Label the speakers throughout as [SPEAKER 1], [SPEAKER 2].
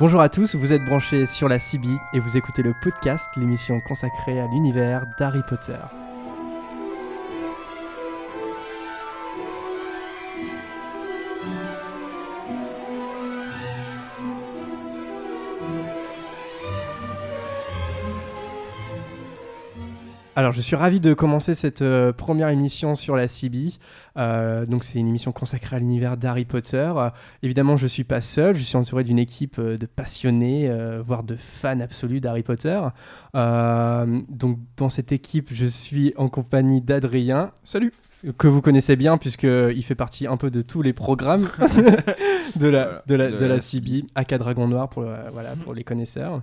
[SPEAKER 1] Bonjour à tous, vous êtes branchés sur la CB et vous écoutez le podcast, l'émission consacrée à l'univers d'Harry Potter. Alors, je suis ravi de commencer cette euh, première émission sur la CB. Euh, donc, c'est une émission consacrée à l'univers d'Harry Potter. Euh, évidemment, je ne suis pas seul. Je suis entouré d'une équipe de passionnés, voire de fans absolus d'Harry Potter. donc, dans cette équipe, je suis en compagnie d'Adrien.
[SPEAKER 2] Salut
[SPEAKER 1] que vous connaissez bien puisqu'il fait partie un peu de tous les programmes de la, de la, de la CB, aka Dragon Noir pour, voilà, pour les connaisseurs.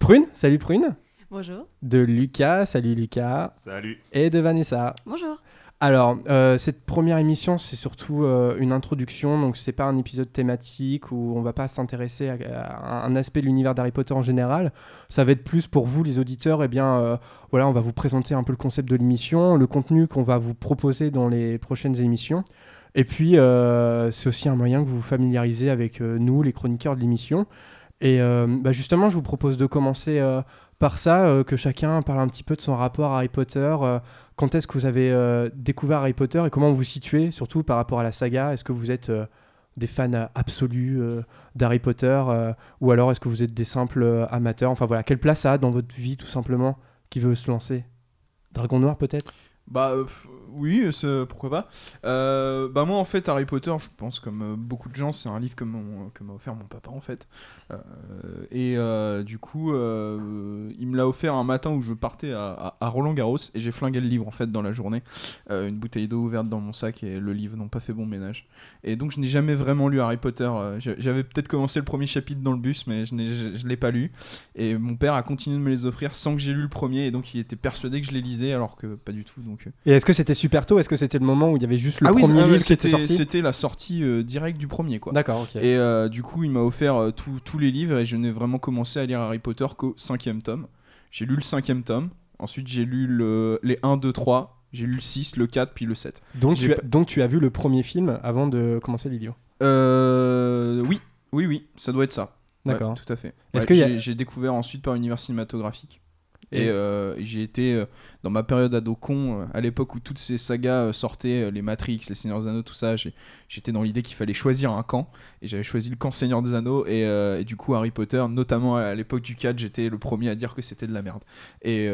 [SPEAKER 1] Prune, salut Prune
[SPEAKER 3] Bonjour.
[SPEAKER 1] De Lucas, salut Lucas.
[SPEAKER 4] Salut.
[SPEAKER 1] Et de Vanessa.
[SPEAKER 3] Bonjour.
[SPEAKER 1] Alors, euh, cette première émission, c'est surtout euh, une introduction, donc c'est pas un épisode thématique où on va pas s'intéresser à, un aspect de l'univers d'Harry Potter en général. Ça va être plus pour vous, les auditeurs, et eh bien, euh, voilà, on va vous présenter un peu le concept de l'émission, le contenu qu'on va vous proposer dans les prochaines émissions. Et puis, c'est aussi un moyen que vous vous familiarisez avec nous, les chroniqueurs de l'émission. Et bah, justement, je vous propose de commencer par ça, euh, que chacun parle un petit peu de son rapport à Harry Potter. Euh, quand est-ce que vous avez euh, découvert Harry Potter et comment vous vous situez, surtout par rapport à la saga? Est-ce que vous êtes des fans absolus d'Harry Potter ou alors est-ce que vous êtes des simples amateurs? Enfin voilà, quelle place ça a dans votre vie tout simplement qui veut se lancer? Dragon Noir peut-être?
[SPEAKER 2] Bah oui, pourquoi pas. Euh, bah moi en fait Harry Potter, je pense comme euh, beaucoup de gens, c'est un livre que m'a offert mon papa en fait. Euh, et du coup, il me l'a offert un matin où je partais à, Roland Garros et j'ai flingué le livre en fait dans la journée. une bouteille d'eau ouverte dans mon sac et le livre n'ont pas fait bon ménage. Et donc je n'ai jamais vraiment lu Harry Potter. J'avais peut-être commencé le premier chapitre dans le bus, mais je ne l'ai pas lu. Et mon père a continué de me les offrir sans que j'ai lu le premier et donc il était persuadé que je les lisais alors que pas du tout. Donc.
[SPEAKER 1] Et est-ce que c'était super tôt Est-ce que c'était le moment où il y avait juste le ah premier livre qui était sorti
[SPEAKER 2] C'était la sortie euh, directe du premier, quoi.
[SPEAKER 1] D'accord, ok.
[SPEAKER 2] Et euh, du coup, il m'a offert euh, tous les livres et je n'ai vraiment commencé à lire Harry Potter qu'au cinquième tome. J'ai lu le cinquième tome. Ensuite, j'ai lu le, les 1, 2, 3. J'ai lu le 6, le 4, puis le 7.
[SPEAKER 1] Donc tu, as, donc tu as vu le premier film avant de commencer livres
[SPEAKER 2] Euh. Oui, oui, oui, ça doit être ça.
[SPEAKER 1] D'accord.
[SPEAKER 2] tout à fait. Est-ce que j'ai découvert ensuite par univers cinématographique. Et euh, j'ai été euh, dans ma période ado con, euh, à l'époque où toutes ces sagas sortaient, les Matrix, les Seigneurs des Anneaux, tout ça, j'étais dans l'idée qu'il fallait choisir un camp. Et j'avais choisi le camp Seigneur des Anneaux. Et, du coup, Harry Potter, notamment à l'époque du 4, j'étais le premier à dire que c'était de la merde. Et,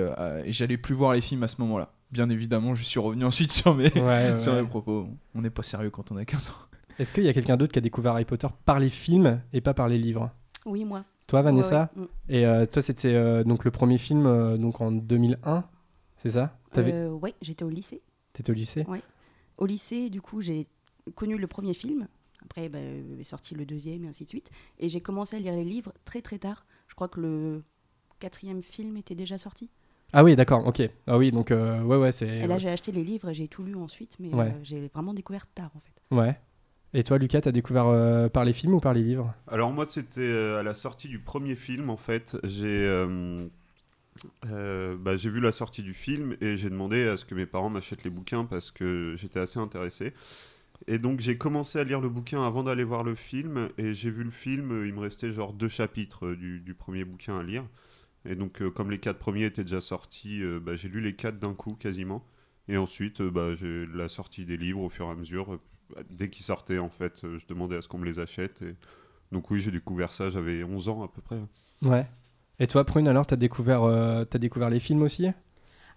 [SPEAKER 2] j'allais plus voir les films à ce moment-là. Bien évidemment, je suis revenu ensuite sur mes, sur mes propos. On n'est pas sérieux quand on a 15 ans.
[SPEAKER 1] Est-ce qu'il y a quelqu'un d'autre qui a découvert Harry Potter par les films et pas par les livres?
[SPEAKER 3] Oui, moi.
[SPEAKER 1] Toi, Vanessa. Et euh, toi, c'était euh, donc le premier film euh, donc en 2001, c'est ça?
[SPEAKER 3] Oui, j'étais au lycée.
[SPEAKER 1] T'étais au lycée?
[SPEAKER 3] Oui. Au lycée, du coup, j'ai connu le premier film. Après, bah, est sorti le deuxième et ainsi de suite. Et j'ai commencé à lire les livres très très tard. Je crois que le quatrième film était déjà sorti.
[SPEAKER 1] Ah oui, d'accord, ok. Ah oui, donc ouais, ouais, c'est.
[SPEAKER 3] Et là, j'ai acheté les livres et j'ai tout lu ensuite, mais j'ai vraiment découvert tard en fait.
[SPEAKER 1] Ouais. Et toi, Lucas, t'as découvert euh, par les films ou par les livres?
[SPEAKER 4] Alors moi, c'était euh, à la sortie du premier film, en fait. J'ai euh, bah, j'ai vu la sortie du film et j'ai demandé à ce que mes parents m'achètent les bouquins parce que j'étais assez intéressé. Et donc j'ai commencé à lire le bouquin avant d'aller voir le film et j'ai vu le film, il me restait genre deux chapitres du, du premier bouquin à lire. Et donc comme les quatre premiers étaient déjà sortis, bah, j'ai lu les quatre d'un coup quasiment. Et ensuite, bah, j'ai la sortie des livres au fur et à mesure, dès qu'ils sortaient, en fait, euh, je demandais à ce qu'on me les achète. Et... Donc oui, j'ai découvert ça, j'avais 11 ans à peu près.
[SPEAKER 1] Ouais. Et toi, Prune, alors, t'as découvert, euh, as découvert les films aussi?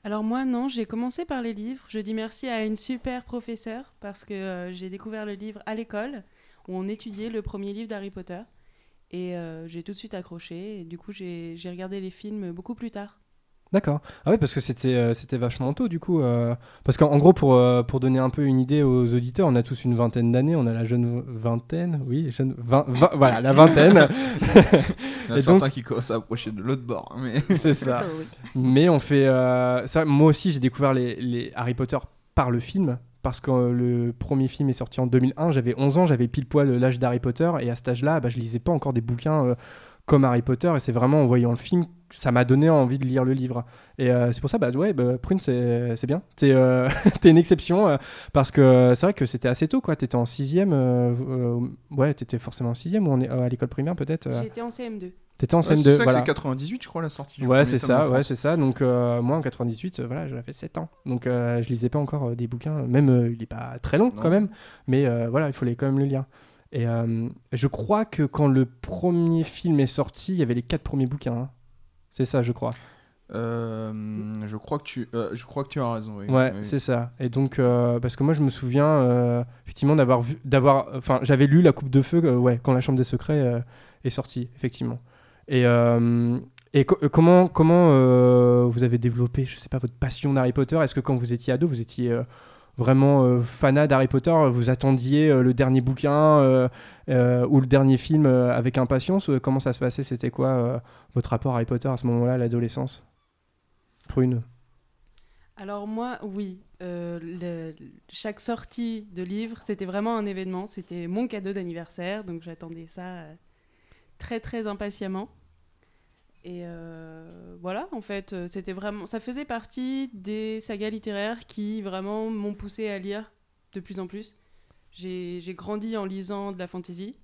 [SPEAKER 5] Alors moi non, j'ai commencé par les livres. Je dis merci à une super professeure parce que euh, j'ai découvert le livre à l'école où on étudiait le premier livre d'Harry Potter et j'ai tout de suite accroché et du coup j'ai regardé les films beaucoup plus tard.
[SPEAKER 1] D'accord. Ah oui, parce que c'était euh, c'était vachement tôt du coup. Euh, parce qu'en gros, pour, euh, pour donner un peu une idée aux auditeurs, on a tous une vingtaine d'années, on a la jeune vingtaine, oui, jeune voilà, la vingtaine.
[SPEAKER 2] Il y a certains qui commencent à approcher de l'autre bord. Hein, mais...
[SPEAKER 1] C'est ça. Mais on fait. Ça, moi aussi, j'ai découvert les, les, Harry Potter par le film. Parce que le premier film est sorti en 2001, j'avais 11 ans, j'avais pile poil l'âge d'Harry Potter, et à cet âge-là, bah, je lisais pas encore des bouquins comme Harry Potter. Et c'est vraiment en voyant le film, ça m'a donné envie de lire le livre. Et euh, c'est pour ça, bah ouais, bah, Prune, c'est c'est bien. T'es euh, t'es une exception euh, parce que c'est vrai que c'était assez tôt, quoi. T'étais en sixième, euh, euh, ouais, t'étais forcément en sixième ou en- à l'école primaire peut-être. euh.
[SPEAKER 5] J'étais en CM2.
[SPEAKER 1] T'étais en
[SPEAKER 2] Ouais,
[SPEAKER 1] CM2,
[SPEAKER 2] c'est ça que
[SPEAKER 1] voilà.
[SPEAKER 2] c'est 98, je crois, la sortie. du
[SPEAKER 1] Ouais, c'est ça, ouais, c'est ça. Donc, euh, moi, en 98, euh, voilà, j'avais 7 ans. Donc, euh, je lisais pas encore euh, des bouquins. Même, euh, il est pas très long
[SPEAKER 2] Non.
[SPEAKER 1] quand même. Mais euh, voilà, il fallait quand même le lire. Et euh, je crois que quand le premier film est sorti, il y avait les quatre premiers bouquins. hein. C'est ça, je crois.
[SPEAKER 2] Euh, je crois que tu, euh, je crois que tu as raison. Oui.
[SPEAKER 1] Ouais,
[SPEAKER 2] Oui.
[SPEAKER 1] c'est ça. Et donc, parce que moi, je me souviens effectivement d'avoir vu, d'avoir, enfin, j'avais lu La Coupe de Feu, ouais, quand La Chambre des Secrets est sortie, effectivement. Et, et co- comment, comment euh, vous avez développé, je sais pas, votre passion d'Harry Potter? Est-ce que quand vous étiez ado, vous étiez euh, vraiment euh, fanat d'Harry Potter Vous attendiez euh, le dernier bouquin euh, euh, ou le dernier film euh, avec impatience Comment ça se passait? C'était quoi euh, votre rapport à Harry Potter à ce moment-là, à l'adolescence? Prune
[SPEAKER 5] Alors moi, oui. euh, chaque sortie de livre, c'était vraiment un événement. C'était mon cadeau d'anniversaire, donc j'attendais ça euh, très très impatiemment. Et euh, voilà, en fait, euh, c'était vraiment, ça faisait partie des sagas littéraires qui vraiment m'ont poussé à lire de plus en plus. J'ai j'ai grandi en lisant de la fantasy.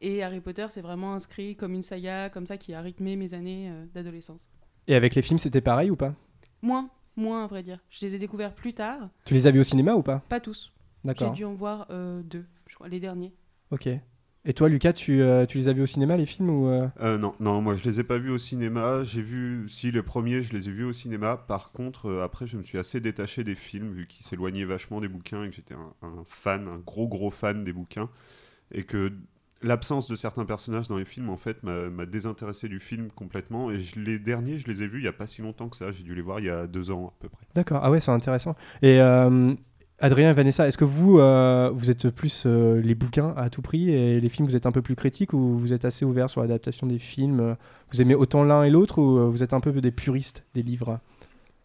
[SPEAKER 5] Et Harry Potter, c'est vraiment inscrit comme une saga comme ça qui a rythmé mes années euh, d'adolescence.
[SPEAKER 1] Et avec les films, c'était pareil ou pas?
[SPEAKER 5] Moins, moins à vrai dire. Je les ai découverts plus tard.
[SPEAKER 1] Tu les as vus au cinéma ou pas?
[SPEAKER 5] Pas tous. J'ai
[SPEAKER 1] D'accord.
[SPEAKER 5] dû en voir euh, deux, je crois, les derniers.
[SPEAKER 1] Ok. Et toi, Lucas, tu, euh, tu les as vus au cinéma, les films ou euh
[SPEAKER 4] Euh, non, non, moi je les ai pas vus au cinéma. J'ai vu, si les premiers, je les ai vus au cinéma. Par contre, après, je me suis assez détaché des films vu qu'ils s'éloignaient vachement des bouquins et que j'étais un, un fan, un gros gros fan des bouquins et que l'absence de certains personnages dans les films en fait m'a désintéressé du film complètement. Et je- les derniers, je les ai vus il y a pas si longtemps que ça. J'ai dû les voir il y a deux ans à peu près.
[SPEAKER 1] D'accord. Ah ouais, c'est intéressant. Et Adrien et Vanessa, est-ce que vous, euh, vous êtes plus euh, les bouquins à tout prix et les films, vous êtes un peu plus critiques ou vous êtes assez ouvert sur l'adaptation des films? Vous aimez autant l'un et l'autre ou euh, vous êtes un peu des puristes des livres?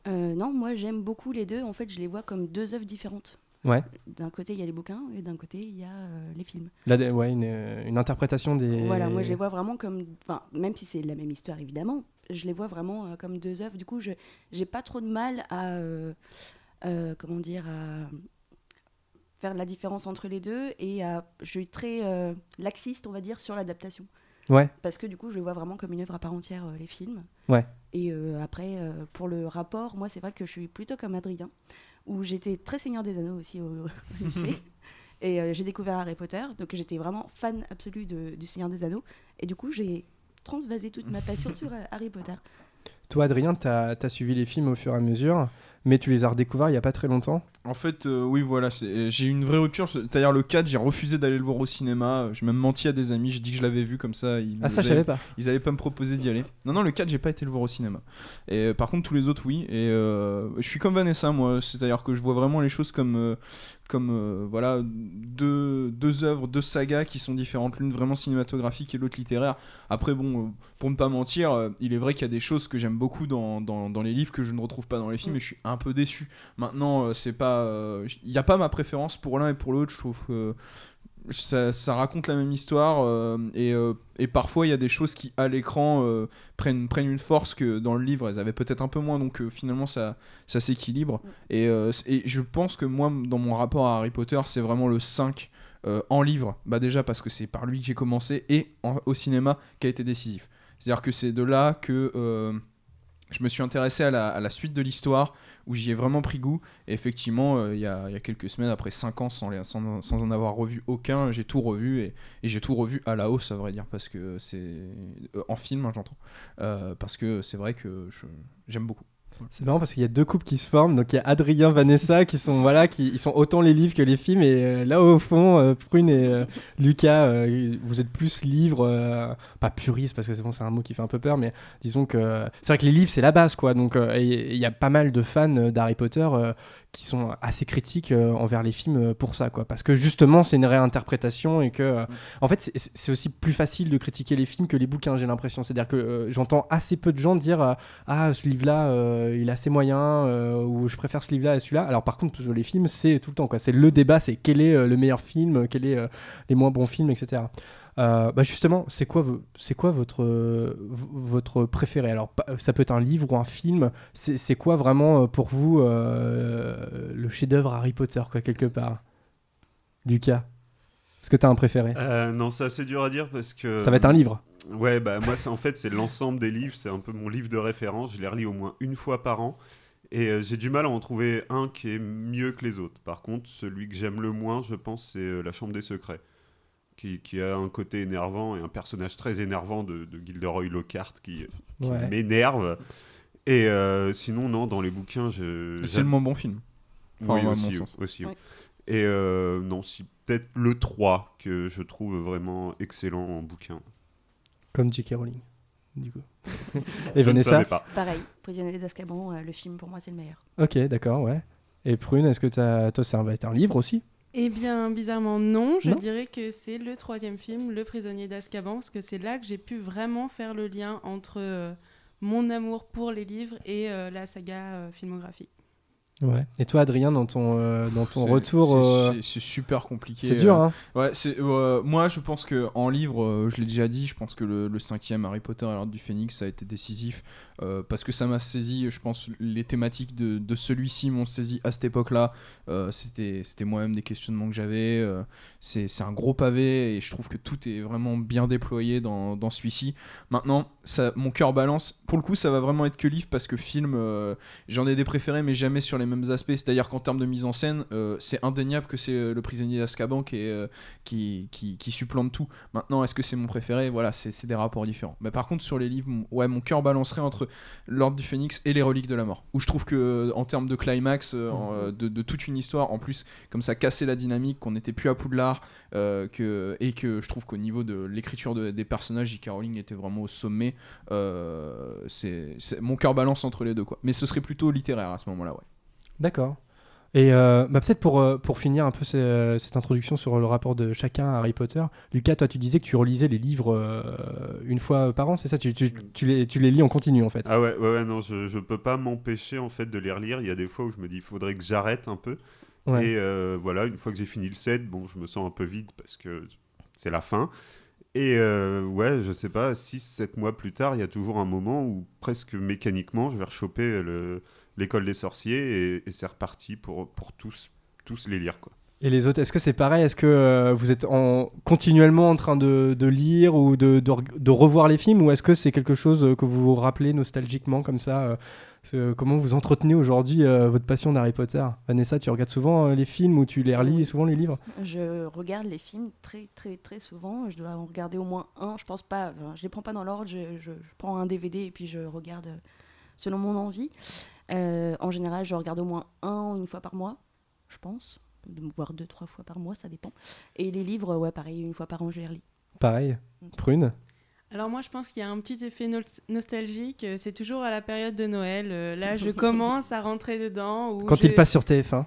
[SPEAKER 3] Euh, non, moi j'aime beaucoup les deux. En fait, je les vois comme deux œuvres différentes.
[SPEAKER 1] Ouais.
[SPEAKER 3] D'un côté, il y a les bouquins et d'un côté, il y a euh, les films.
[SPEAKER 1] Là, ouais, une, une interprétation des.
[SPEAKER 3] Voilà, moi je les vois vraiment comme. Enfin, même si c'est la même histoire évidemment, je les vois vraiment euh, comme deux œuvres. Du coup, je j'ai pas trop de mal à. euh, euh, comment dire à faire la différence entre les deux et à, je suis très euh, laxiste, on va dire, sur l'adaptation.
[SPEAKER 1] Ouais.
[SPEAKER 3] Parce que du coup, je le vois vraiment comme une œuvre à part entière, euh, les films.
[SPEAKER 1] Ouais.
[SPEAKER 3] Et après, pour le rapport, moi, c'est vrai que je suis plutôt comme Adrien, où j'étais très Seigneur des Anneaux aussi au, au lycée. Et j'ai découvert Harry Potter, donc j'étais vraiment fan absolu de- du Seigneur des Anneaux. Et du coup, j'ai transvasé toute ma passion sur Harry Potter.
[SPEAKER 1] Toi, Adrien, tu as, suivi les films au fur et à mesure, mais tu les as redécouverts il y a pas très longtemps.
[SPEAKER 2] En fait, euh, oui, voilà, c'est- j'ai eu une vraie rupture. C'est-à-dire le 4, j'ai refusé d'aller le voir au cinéma. J'ai même menti à des amis. J'ai dit que je l'avais vu comme ça. Ils
[SPEAKER 1] Ah, ça, je savais pas.
[SPEAKER 2] Ils allaient pas me proposer d'y aller. Non, non, le 4, j'ai pas été le voir au cinéma. Et euh, par contre, tous les autres, oui. Et euh, je suis comme Vanessa, moi. C'est-à-dire que je vois vraiment les choses comme, euh, comme euh, voilà, deux, deux œuvres, deux sagas qui sont différentes. L'une vraiment cinématographique et l'autre littéraire. Après, bon, euh, pour ne pas mentir, euh, il est vrai qu'il y a des choses que j'aime beaucoup dans, dans, dans les livres que je ne retrouve pas dans les films.
[SPEAKER 3] Mm.
[SPEAKER 2] Et je suis un peu déçu. Maintenant, euh, c'est pas. euh, Il n'y a pas ma préférence pour l'un et pour l'autre. Je trouve que ça, ça raconte la même histoire euh, et, euh, et parfois il y a des choses qui à l'écran euh, prennent, prennent une force que dans le livre elles avaient peut-être un peu moins donc euh, finalement ça, ça s'équilibre et, euh, c- et je pense que moi dans mon rapport à Harry Potter c'est vraiment le 5 euh, en livre bah déjà parce que c'est par lui que j'ai commencé et en- au cinéma qui a été décisif c'est à dire que c'est de là que euh, je me suis intéressé à la, suite de l'histoire où j'y ai vraiment pris goût et effectivement, euh, il y, a, quelques semaines, après 5 ans sans, en avoir revu aucun, j'ai tout revu et, j'ai tout revu à la hausse, à vrai dire, parce que c'est. euh, en film, hein, j'entends. Euh, parce que c'est vrai que j'aime beaucoup.
[SPEAKER 1] C'est marrant parce qu'il y a deux couples qui se forment. Donc il y a Adrien, Vanessa qui sont voilà, qui ils sont autant les livres que les films. Et euh, là au fond, euh, Prune et euh, Lucas, vous êtes plus livres, pas puristes parce que c'est bon, c'est un mot qui fait un peu peur, mais disons que c'est vrai que les livres c'est la base quoi. Donc il y a pas mal de fans d'Harry Potter qui sont assez critiques euh, envers les films euh, pour ça quoi, parce que justement c'est une réinterprétation et que euh, en fait c'est- aussi plus facile de critiquer les films que les bouquins. J'ai l'impression. C'est-à-dire que euh, j'entends assez peu de gens dire euh, ah ce livre là il est assez moyen euh, ou je préfère ce livre là à celui-là alors par contre les films c'est tout le temps quoi c'est le débat c'est quel est le meilleur film quel est les moins bons films etc Euh, bah justement, c'est quoi, c'est quoi votre, euh, votre préféré? Alors, ça peut être un livre ou un film. C'est c'est quoi vraiment euh, pour vous euh, le chef-d'œuvre Harry Potter, quoi, quelque part? Lucas, est-ce que tu as un préféré?
[SPEAKER 4] Euh, non, c'est assez dur à dire parce que.
[SPEAKER 1] Ça va être un livre.
[SPEAKER 4] Ouais, bah moi, c'est en fait, c'est l'ensemble des livres. C'est un peu mon livre de référence. Je les relis au moins une fois par an. Et euh, j'ai du mal à en trouver un qui est mieux que les autres. Par contre, celui que j'aime le moins, je pense, c'est euh, La Chambre des Secrets. Qui, qui a un côté énervant et un personnage très énervant de, de Gilderoy Lockhart qui, qui
[SPEAKER 1] Ouais.
[SPEAKER 4] m'énerve. Et euh, sinon, non, dans les bouquins, je.
[SPEAKER 2] C'est le moins bon film.
[SPEAKER 4] Oui,
[SPEAKER 2] Enfin,
[SPEAKER 4] aussi. aussi
[SPEAKER 3] Ouais.
[SPEAKER 4] Et euh, non, si peut-être le 3 que je trouve vraiment excellent en bouquin.
[SPEAKER 1] Comme J.K. Rowling, du coup.
[SPEAKER 4] Je
[SPEAKER 1] Et
[SPEAKER 4] ne
[SPEAKER 1] Vanessa
[SPEAKER 4] savais pas.
[SPEAKER 3] Pareil, Prisonnier d'Azkaban, euh, le film pour moi c'est le meilleur.
[SPEAKER 1] Ok, d'accord, ouais. Et Prune, est-ce que t'as... toi, ça va être un livre aussi?
[SPEAKER 5] Eh bien, bizarrement, non. Je
[SPEAKER 1] Non
[SPEAKER 5] dirais que c'est le troisième film, Le prisonnier d'Azkaban, parce que c'est là que j'ai pu vraiment faire le lien entre euh, mon amour pour les livres et euh, la saga euh, filmographique.
[SPEAKER 1] Ouais. Et toi, Adrien, dans ton, euh, dans ton retour.
[SPEAKER 2] c'est-
[SPEAKER 1] euh,
[SPEAKER 2] c'est- super compliqué.
[SPEAKER 1] C'est dur,
[SPEAKER 2] euh,
[SPEAKER 1] hein
[SPEAKER 2] Ouais, euh, moi je pense que en livre, je l'ai déjà dit, je pense que le, le cinquième Harry Potter et l'Ordre du Phénix ça a été décisif parce que ça m'a saisi. Je pense les thématiques de, de celui-ci m'ont saisi à cette époque-là. C'était moi-même des questionnements que j'avais. c'est c'est un gros pavé et je trouve que tout est vraiment bien déployé dans, dans celui-ci. Maintenant, ça, mon cœur balance. Pour le coup, ça va vraiment être que livre parce que film, j'en ai des préférés mais jamais sur les mêmes aspects. C'est-à-dire qu'en termes de mise en scène, euh, c'est indéniable que c'est euh, le prisonnier d'Azkaban qui, est, euh, qui, qui, qui supplante tout. Maintenant, est-ce que c'est mon préféré? Voilà, c'est des rapports différents. Mais par contre, sur les livres, mon- ouais, mon cœur balancerait entre L'Ordre du Phénix et Les Reliques de la Mort. Où je trouve que, en termes de climax, en, euh, de, de toute une histoire, en plus, comme ça cassait la dynamique, qu'on n'était plus à Poudlard, euh, que, et que je trouve qu'au niveau de l'écriture de- des personnages, J.K. Rowling était vraiment au sommet. Euh, c'est c'est- mon cœur balance entre les deux, quoi. Mais ce serait plutôt littéraire à ce moment-là, ouais.
[SPEAKER 1] D'accord. Et euh, bah, peut-être pour, euh, pour finir un peu ce- cette introduction sur le rapport de chacun à Harry Potter, Lucas, toi tu disais que tu relisais les livres euh, une fois par an, c'est ça? Tu, tu, tu les, tu les lis en continu en fait?
[SPEAKER 4] Ah ouais, ouais, ouais, non, je, je peux pas m'empêcher en fait de les relire. Il y a des fois où je me dis, il faudrait que j'arrête un peu.
[SPEAKER 1] Ouais.
[SPEAKER 4] Et euh, voilà, une fois que j'ai fini le set, bon, je me sens un peu vide parce que c'est la fin. Et euh, ouais, je sais pas, 6-7 mois plus tard, il y a toujours un moment où presque mécaniquement, je vais rechoper le- l'école des sorciers et, et c'est reparti pour, pour tous, tous les lire. Quoi.
[SPEAKER 1] Et les autres, est-ce que c'est pareil? Est-ce que euh, vous êtes en, continuellement en train de, de lire ou de, de, re- de revoir les films ou est-ce que c'est quelque chose euh, que vous vous rappelez nostalgiquement comme ça euh, Comment vous entretenez aujourd'hui euh, votre passion d'Harry Potter? Vanessa, tu regardes souvent euh, les films ou tu les relis
[SPEAKER 3] Oui.
[SPEAKER 1] souvent les livres?
[SPEAKER 3] Je regarde les films très très très souvent. Je dois en regarder au moins un. Je pense pas. enfin, je les prends pas dans l'ordre. Je, je- je prends un DVD et puis je regarde selon mon envie. Euh, en général, je regarde au moins un une fois par mois, je pense, De- voire deux trois fois par mois, ça dépend. Et les livres, ouais, pareil, une fois par an, je les relis.
[SPEAKER 1] Pareil. Prune
[SPEAKER 5] Alors moi, je pense qu'il y a un petit effet no- nostalgique. euh, C'est toujours à la période de Noël. euh, Là, je commence à rentrer dedans.
[SPEAKER 1] Quand
[SPEAKER 5] je-
[SPEAKER 1] il passe sur TF1.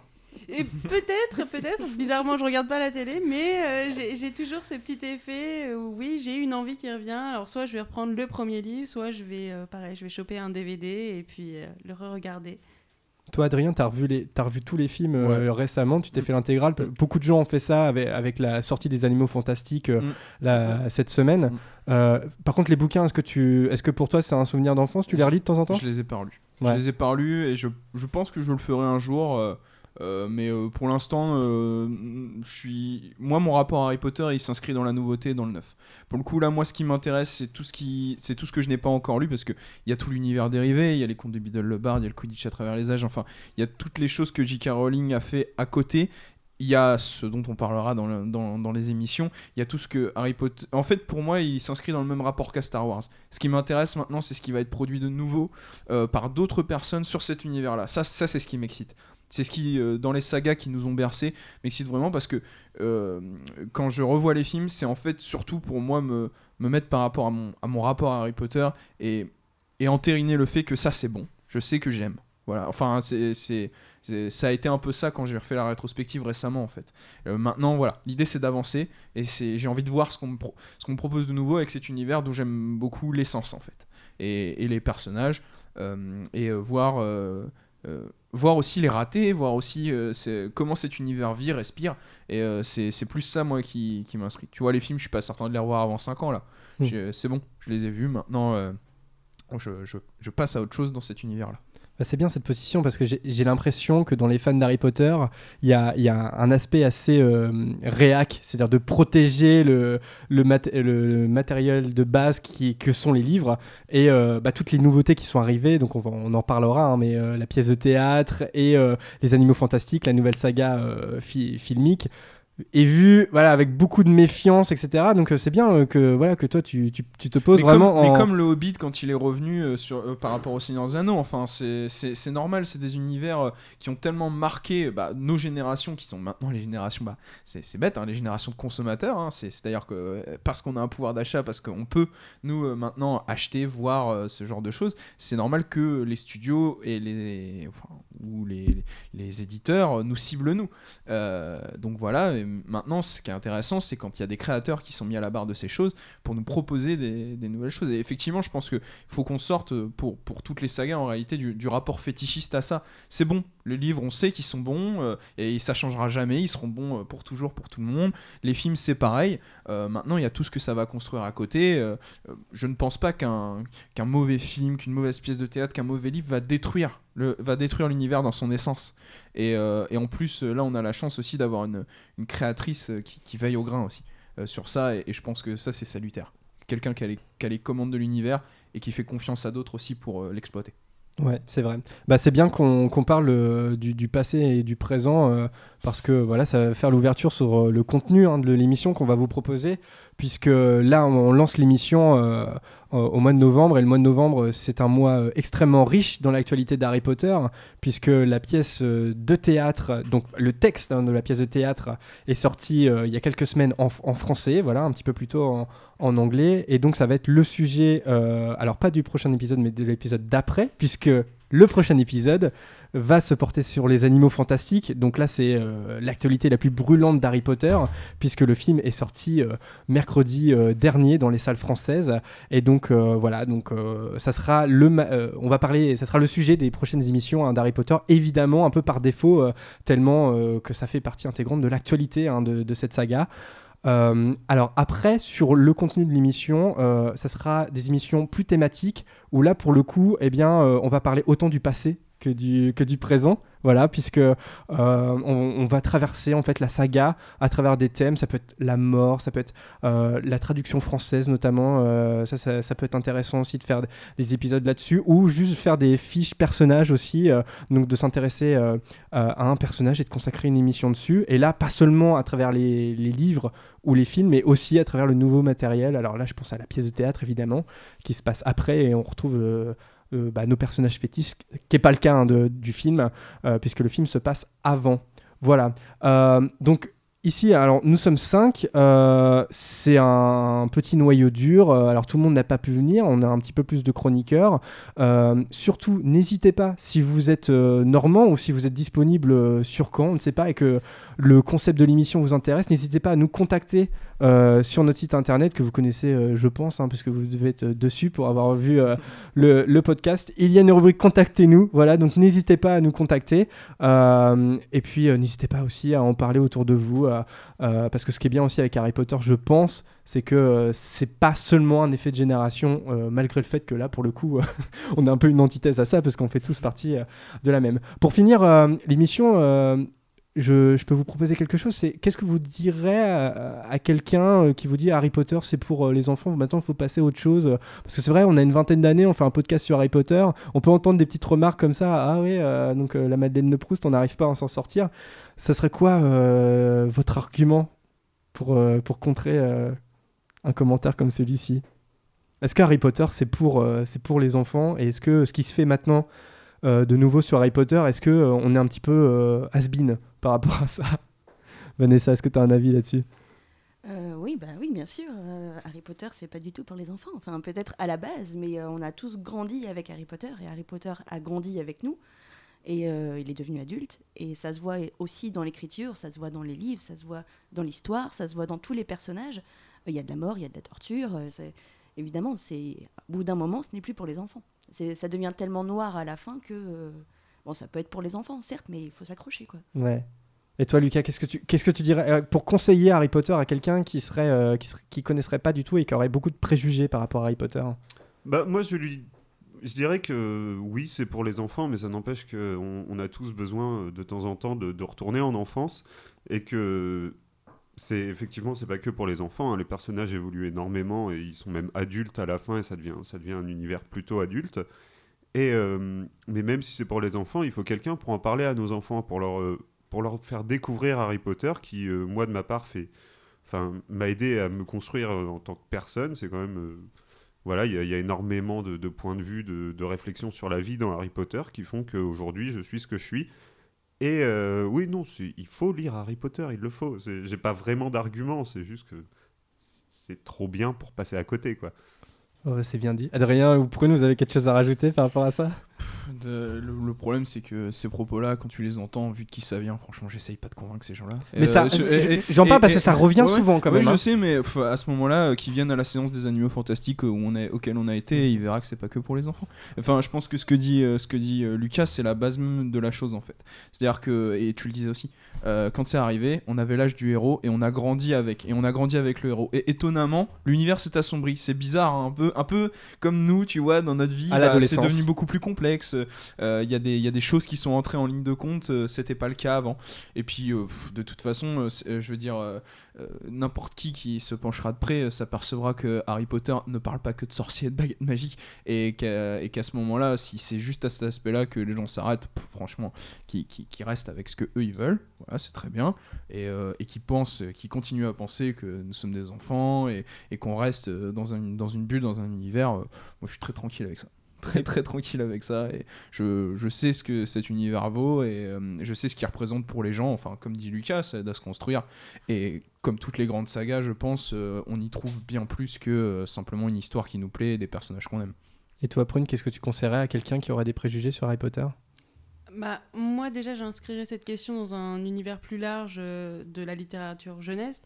[SPEAKER 5] Et peut-être, peut-être. Bizarrement, je regarde pas la télé, mais euh, j'ai- toujours ces petits effets où oui, j'ai une envie qui revient. Alors soit je vais reprendre le premier livre, soit je vais, euh, pareil, je vais choper un DVD et puis euh, le re-regarder.
[SPEAKER 1] Toi, Adrien, tu as, revu les- t'as revu tous les films euh,
[SPEAKER 2] Ouais.
[SPEAKER 1] récemment, tu t'es fait l'intégrale. Beaucoup de gens ont fait ça avec, avec la sortie des Animaux Fantastiques euh,
[SPEAKER 2] Mm.
[SPEAKER 1] la- cette semaine.
[SPEAKER 2] Mm.
[SPEAKER 1] Euh, par contre, les bouquins, est-ce que, tu, est-ce que pour toi c'est un souvenir d'enfance? Tu les relis de temps en temps?
[SPEAKER 2] Je les ai pas lus.
[SPEAKER 1] Ouais.
[SPEAKER 2] Je les ai pas lus et je, je pense que je le ferai un jour. Euh, mais euh, pour l'instant, euh. Moi, mon rapport à Harry Potter, il s'inscrit dans la nouveauté, dans le neuf. Pour le coup, là, moi, ce qui m'intéresse, c'est tout ce qui, tout ce que je n'ai pas encore lu parce que il y a tout l'univers dérivé, il y a les contes de Biddle le Bard, il y a le Quidditch à travers les âges. Enfin, il y a toutes les choses que J.K. Rowling a fait à côté. Il y a ce dont on parlera dans, dans, dans les émissions. Il y a tout ce que Harry Potter. En fait, pour moi, il s'inscrit dans le même rapport qu'à Star Wars. Ce qui m'intéresse maintenant, c'est ce qui va être produit de nouveau par d'autres personnes sur cet univers-là. Ça, ça c'est ce qui m'excite. C'est ce qui, euh, dans les sagas qui nous ont bercé, m'excite vraiment parce que euh, quand je revois les films, c'est en fait surtout pour moi me, me mettre par rapport à mon, à mon rapport à Harry Potter et, et entériner le fait que ça c'est bon. Je sais que j'aime. Voilà, enfin, c'est, ça a été un peu ça quand j'ai refait la rétrospective récemment en fait. Euh, maintenant, voilà, l'idée c'est d'avancer et c'est, j'ai envie de voir ce qu'on, me ce qu'on propose de nouveau avec cet univers d'où j'aime beaucoup l'essence en fait et, et les personnages et voir voir aussi les ratés, voir aussi euh, comment cet univers vit, respire. Et euh, c'est c'est plus ça, moi, qui, qui m'inscrit. Tu vois, les films, je suis pas certain de les revoir avant 5 ans, là.
[SPEAKER 1] Mm.
[SPEAKER 2] J'ai- C'est bon, je les ai vus. Maintenant, euh, je, je- je passe à autre chose dans cet univers-là.
[SPEAKER 1] Bah, c'est bien cette position parce que j'ai l'impression que dans les fans d'Harry Potter, il y a, un aspect assez euh, réac, c'est-à-dire de protéger le, le, mat- le matériel de base qui, que sont les livres et euh, bah, toutes les nouveautés qui sont arrivées. Donc on, en parlera, hein, mais euh, la pièce de théâtre et les animaux fantastiques, la nouvelle saga fi- filmique. Est vu voilà avec beaucoup de méfiance etc donc euh, c'est bien euh, que voilà que toi tu, tu, tu te poses
[SPEAKER 2] mais,
[SPEAKER 1] vraiment
[SPEAKER 2] comme, mais comme le Hobbit quand il est revenu euh, sur, euh, par rapport au Seigneur des Anneaux, enfin c'est- normal, c'est des univers qui ont tellement marqué bah, nos générations, qui sont maintenant les générations, bah, c'est bête, hein, les générations de consommateurs, hein, c'est c'est d'ailleurs que parce qu'on a un pouvoir d'achat, parce qu'on peut nous maintenant acheter, voir euh, ce genre de choses, c'est normal que les studios et les, enfin, ou les, les éditeurs nous ciblent nous. Euh, donc voilà, maintenant ce qui est intéressant, c'est quand il y a des créateurs qui sont mis à la barre de ces choses pour nous proposer des, nouvelles choses. Et effectivement, je pense qu'il faut qu'on sorte pour, toutes les sagas en réalité du, rapport fétichiste à ça. C'est bon, les livres, on sait qu'ils sont bons euh, et ça changera jamais, ils seront bons euh, pour toujours, pour tout le monde. Les films, c'est pareil. Euh, maintenant, il y a tout ce que ça va construire à côté. Je ne pense pas qu'un mauvais film, qu'une mauvaise pièce de théâtre, qu'un mauvais livre va détruire va détruire l'univers dans son essence. Et, euh, en plus, euh, là, on a la chance aussi d'avoir une, créatrice euh, qui, veille au grain aussi sur ça. Et, je pense que ça, c'est salutaire. Quelqu'un qui, a les- commandes de l'univers et qui fait confiance à d'autres aussi pour l'exploiter.
[SPEAKER 1] Ouais, c'est vrai. Bah, c'est bien qu'on parle du, passé et du présent parce que voilà, ça va faire l'ouverture sur euh, le contenu hein, de l'émission qu'on va vous proposer. Puisque là, on lance l'émission euh, au au mois de novembre et le mois de novembre, c'est un mois euh, extrêmement riche dans l'actualité d'Harry Potter puisque la pièce euh, de théâtre, donc le texte hein, de la pièce de théâtre est sorti euh, il y a quelques semaines en, français, voilà, un petit peu plus tôt en, anglais. Et donc, ça va être le sujet, euh, alors pas du prochain épisode, mais de l'épisode d'après, puisque le prochain épisode va se porter sur les animaux fantastiques. Donc là, c'est euh, l'actualité la plus brûlante d'Harry Potter, puisque le film est sorti euh, mercredi euh, dernier dans les salles françaises. Et donc voilà, donc ça sera le, on va parler, ça sera le sujet des prochaines émissions hein, d'Harry Potter, évidemment un peu par défaut, tellement que ça fait partie intégrante de l'actualité hein, de, cette saga. Alors après, sur le contenu de l'émission, ça sera des émissions plus thématiques où là, pour le coup, eh bien, on va parler autant du passé que du, que du présent. Voilà, puisque euh, on, va traverser en fait la saga à travers des thèmes. Ça peut être la mort, ça peut être euh, la traduction française notamment. euh, ça, ça, peut être intéressant aussi de faire des- des épisodes là-dessus ou juste faire des fiches personnages aussi. donc de s'intéresser à un personnage et de consacrer une émission dessus. Et là, pas seulement à travers les, les livres ou les films, mais aussi à travers le nouveau matériel. Alors là, je pense à la pièce de théâtre évidemment, qui se passe après et on retrouve euh, bah, nos personnages fétiches, qui n'est pas le cas hein, de- du film, euh, puisque le film se passe avant. Voilà. Euh, donc ici, alors nous sommes cinq. c'est un petit noyau dur. alors tout le monde n'a pas pu venir. On a un petit peu plus de chroniqueurs. Surtout, n'hésitez pas si vous êtes normand ou si vous êtes disponible sur Caen, on ne sait pas, et que le concept de l'émission vous intéresse, n'hésitez pas à nous contacter euh, sur notre site internet que vous connaissez, euh, je pense, hein, parce que vous devez être euh, dessus pour avoir vu le, le podcast. Il y a une rubrique Contactez-nous, voilà, donc n'hésitez pas à nous contacter. Et puis n'hésitez pas aussi à en parler autour de vous, parce que ce qui est bien aussi avec Harry Potter, je pense, c'est que c'est pas seulement un effet de génération, malgré le fait que là, pour le coup, on a un peu une antithèse à ça, parce qu'on fait tous partie de la même. Pour finir l'émission, je, peux vous proposer quelque chose. C'est qu'est-ce que vous direz à, quelqu'un euh, qui vous dit Harry Potter, c'est pour euh, les enfants. Maintenant, il faut passer à autre chose. Parce que c'est vrai, on a une vingtaine d'années, on fait un podcast sur Harry Potter. On peut entendre des petites remarques comme ça. Ah oui, euh, donc la Madeleine de Proust, on n'arrive pas à s'en sortir. Ça serait quoi votre argument pour pour contrer un commentaire comme celui-ci? Est-ce que Harry Potter, c'est pour c'est pour les enfants? Et est-ce que ce qui se fait maintenant de nouveau sur Harry Potter, est-ce que euh, on est un petit peu has-been? Par rapport à ça Vanessa, est-ce que tu as un avis là-dessus?
[SPEAKER 3] Euh, oui, bah oui, bien sûr. euh, Harry Potter, c'est pas du tout pour les enfants. Enfin, peut-être à la base, mais euh, on a tous grandi avec Harry Potter et Harry Potter a grandi avec nous. Et il est devenu adulte. Et ça se voit aussi dans l'écriture, ça se voit dans les livres, ça se voit dans l'histoire, ça se voit dans tous les personnages. Il y a de la mort, il y a de la torture. évidemment, c'est au bout d'un moment, ce n'est plus pour les enfants. Ça devient tellement noir à la fin que Bon, ça peut être pour les enfants, certes, mais il faut s'accrocher, quoi.
[SPEAKER 1] Ouais. Et toi, Lucas, qu'est-ce que tu, qu'est-ce que tu dirais euh, pour conseiller Harry Potter à quelqu'un qui serait, euh, qui serait, qui connaisserait pas du tout et qui aurait beaucoup de préjugés par rapport à Harry Potter?
[SPEAKER 4] Bah, moi, je lui. Je dirais que oui, c'est pour les enfants, mais ça n'empêche qu'on on a tous besoin euh, de temps en temps de, de retourner en enfance et que c'est effectivement c'est pas que pour les enfants. hein. Les personnages évoluent énormément et ils sont même adultes à la fin et ça devient ça devient un univers plutôt adulte. Euh, mais même si c'est pour les enfants, il faut quelqu'un pour en parler à nos enfants, pour leur euh, pour leur faire découvrir Harry Potter, qui euh, moi de ma part fait, enfin m'a aidé à me construire en tant que personne. C'est quand même voilà, il y, a- énormément de, points de vue, de, de réflexion sur la vie dans Harry Potter qui font qu'aujourd'hui je suis ce que je suis. Et oui, non, il faut lire Harry Potter, il le faut. J'ai pas vraiment d'argument, c'est juste que c'est trop bien pour passer à côté, quoi.
[SPEAKER 1] C'est bien dit. Adrien ou Prune, vous avez quelque chose à rajouter par rapport à ça?
[SPEAKER 2] De- le, le problème, c'est que ces propos-là, quand tu les entends, vu de qui ça vient, franchement, j'essaye pas de convaincre ces gens-là.
[SPEAKER 1] Mais
[SPEAKER 2] Euh,
[SPEAKER 1] ça,
[SPEAKER 2] je- et- et-
[SPEAKER 1] j'en parle parce que ça revient
[SPEAKER 2] ouais,
[SPEAKER 1] souvent quand même.
[SPEAKER 2] je
[SPEAKER 1] hein.
[SPEAKER 2] sais, mais à ce moment-là, euh, qui viennent à la séance des animaux fantastiques euh, où on est, auquel on a été, il verra que c'est pas que pour les enfants. Enfin, je pense que ce que dit, euh, ce que dit euh, Lucas, c'est la base même de la chose en fait. C'est-à-dire que, et tu le disais aussi, euh, quand c'est arrivé, on avait l'âge du héros et on a grandi avec, et on a grandi avec le héros. Et étonnamment, l'univers s'est assombri. C'est bizarre, hein, un peu, un peu comme nous, tu vois, dans notre vie, bah, c'est devenu beaucoup plus complexe. Euh, Il y, a des- y a des choses qui sont entrées en ligne de compte, euh, c'était pas le cas avant. Et puis, euh, de toute façon, je veux dire, n'importe qui qui se penchera de près s'apercevra que Harry Potter ne parle pas que de sorciers et de baguettes magiques. Et qu'à ce moment-là, si c'est juste à cet aspect-là que les gens s'arrêtent, franchement, qui, qui, qui restent avec ce que eux ils veulent, voilà, c'est très bien. Et, et qui pensent, qui continuent à penser que nous sommes des enfants et, et qu'on reste dans, un, dans une bulle, dans un univers, moi je suis très tranquille avec ça. Très très tranquille avec ça. Et je, je sais ce que cet univers vaut et euh, je sais ce qu'il représente pour les gens. Enfin comme dit Lucas ça aide à se construire. Et comme toutes les grandes sagas je pense euh, on y trouve bien plus que euh, simplement une histoire qui nous plaît et des personnages qu'on aime.
[SPEAKER 1] Et toi, Prune, qu'est-ce que tu conseillerais à quelqu'un qui aurait des préjugés sur Harry Potter?
[SPEAKER 5] Bah, moi, déjà, j'inscrirais cette question dans un univers plus large euh, de la littérature jeunesse.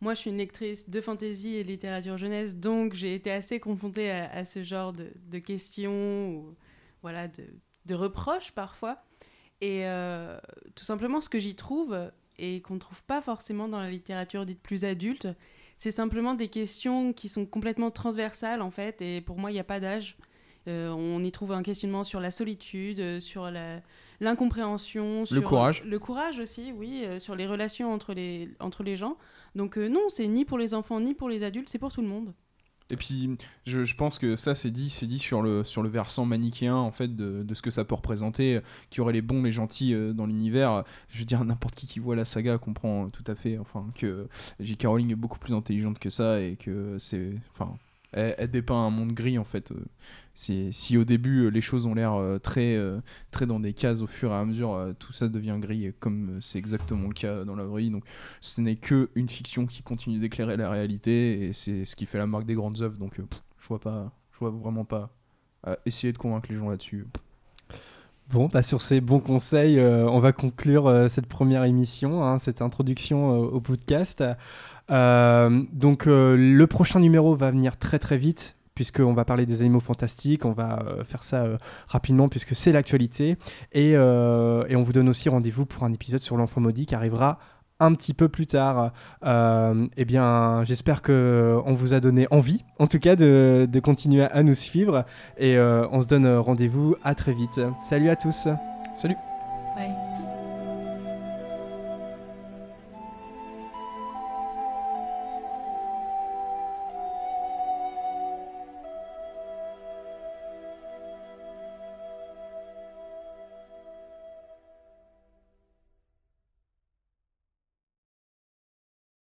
[SPEAKER 5] Moi, je suis une lectrice de fantasy et littérature jeunesse, donc j'ai été assez confrontée à, ce genre de, de questions, voilà, de, de reproches parfois. Et euh, tout simplement, ce que j'y trouve, et qu'on ne trouve pas forcément dans la littérature dite plus adulte, c'est simplement des questions qui sont complètement transversales, en fait, et pour moi, il n'y a pas d'âge. Euh, on y trouve un questionnement sur la solitude, euh, sur la, l'incompréhension, sur
[SPEAKER 2] courage.
[SPEAKER 5] le courage aussi, oui, euh, sur les relations entre les entre les gens. Donc euh, non, c'est ni pour les enfants ni pour les adultes, c'est pour tout le monde.
[SPEAKER 2] et puis je, je pense que ça c'est dit c'est dit sur le sur le versant manichéen en fait de, de ce que ça peut représenter euh, qu'il y aurait les bons les gentils euh, dans l'univers je veux dire n'importe qui qui voit la saga comprend tout à fait enfin que J.K. Rowling est beaucoup plus intelligente que ça et que c'est enfin elle, dépeint un monde gris en fait. Si au début les choses ont l'air euh, très euh, très dans des cases au fur et à mesure euh, tout ça devient gris comme c'est exactement le cas dans la vraie vie. Donc ce n'est que une fiction qui continue d'éclairer la réalité et c'est ce qui fait la marque des grandes œuvres. Donc je vois pas je vois vraiment pas à essayer de convaincre les gens là-dessus
[SPEAKER 1] Bon, bah sur ces bons conseils, euh, on va conclure euh, cette première émission, hein, cette introduction euh, au podcast. Donc le prochain numéro va venir très très vite puisqu'on va parler des animaux fantastiques, on va faire ça rapidement puisque c'est l'actualité. Et, et on vous donne aussi rendez-vous pour un épisode sur l'enfant maudit qui arrivera un petit peu plus tard. Euh, eh bien, j'espère que on vous a donné envie, en tout cas, de, de continuer à nous suivre. Et euh, on se donne rendez-vous à très vite. Salut à tous
[SPEAKER 2] salut
[SPEAKER 5] Bye.